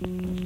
嗯